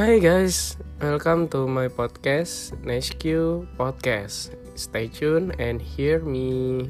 Hi guys, welcome to my podcast, Nesq Podcast. Stay tuned and hear me.